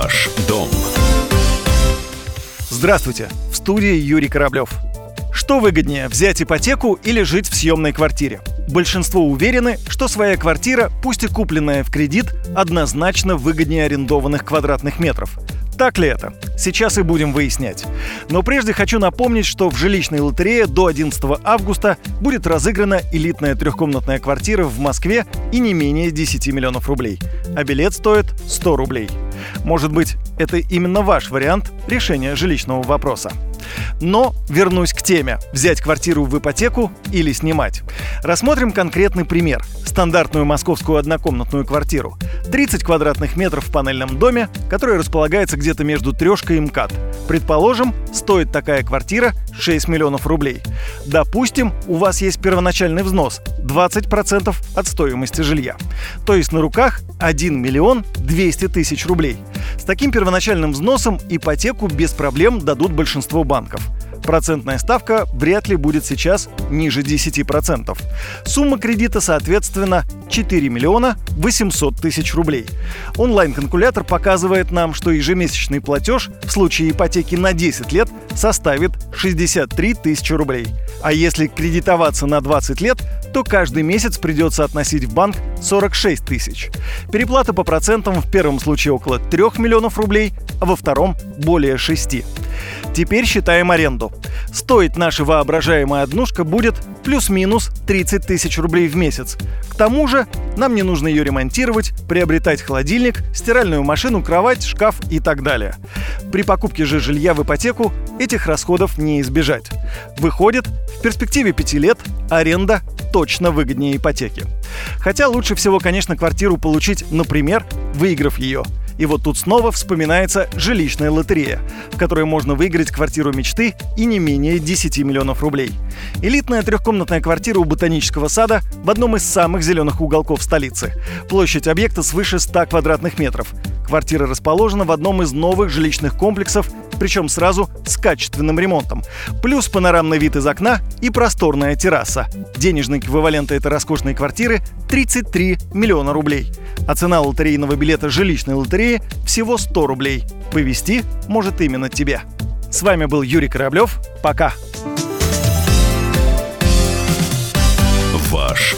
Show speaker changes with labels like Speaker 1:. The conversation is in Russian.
Speaker 1: Ваш дом.
Speaker 2: Здравствуйте, в студии Юрий Кораблев. Что выгоднее, взять ипотеку или жить в съемной квартире? Большинство уверены, что своя квартира, пусть и купленная в кредит, однозначно выгоднее арендованных квадратных метров. Так ли это? Сейчас и будем выяснять. Но прежде хочу напомнить, что в жилищной лотерее до 11 августа будет разыграна элитная трехкомнатная квартира в Москве и не менее 10 миллионов рублей. А билет стоит 100 рублей. Может быть, это именно ваш вариант решения жилищного вопроса. Но вернусь к теме – взять квартиру в ипотеку или снимать. Рассмотрим конкретный пример – стандартную московскую однокомнатную квартиру. 30 квадратных метров в панельном доме, который располагается где-то между трешкой и МКАД. Предположим, стоит такая квартира 6 миллионов рублей. Допустим, у вас есть первоначальный взнос 20% от стоимости жилья. То есть на руках 1 миллион 200 тысяч рублей. С таким первоначальным взносом ипотеку без проблем дадут большинство банков – Процентная ставка вряд ли будет сейчас ниже 10%. Сумма кредита, соответственно, 4 миллиона 800 тысяч рублей. Онлайн-калькулятор показывает нам, что ежемесячный платеж в случае ипотеки на 10 лет составит 63 тысячи рублей. А если кредитоваться на 20 лет, то каждый месяц придется относить в банк 46 тысяч. Переплата по процентам в первом случае около 3 миллионов рублей, а во втором более 6. Теперь считаем аренду. Стоить наша воображаемая однушка будет плюс-минус 30 тысяч рублей в месяц. К тому же нам не нужно ее ремонтировать, приобретать холодильник, стиральную машину, кровать, шкаф и так далее. При покупке же жилья в ипотеку этих расходов не избежать. Выходит, в перспективе 5 лет аренда точно выгоднее ипотеки. Хотя лучше всего, конечно, квартиру получить, например, выиграв ее – и вот тут снова вспоминается жилищная лотерея, в которой можно выиграть квартиру мечты и не менее 10 миллионов рублей. Элитная трехкомнатная квартира у ботанического сада в одном из самых зеленых уголков столицы. Площадь объекта свыше 100 квадратных метров. Квартира расположена в одном из новых жилищных комплексов причем сразу с качественным ремонтом. Плюс панорамный вид из окна и просторная терраса. Денежный эквивалент этой роскошной квартиры – 33 миллиона рублей. А цена лотерейного билета жилищной лотереи – всего 100 рублей. Повести может именно тебе. С вами был Юрий Кораблев. Пока.
Speaker 1: Ваш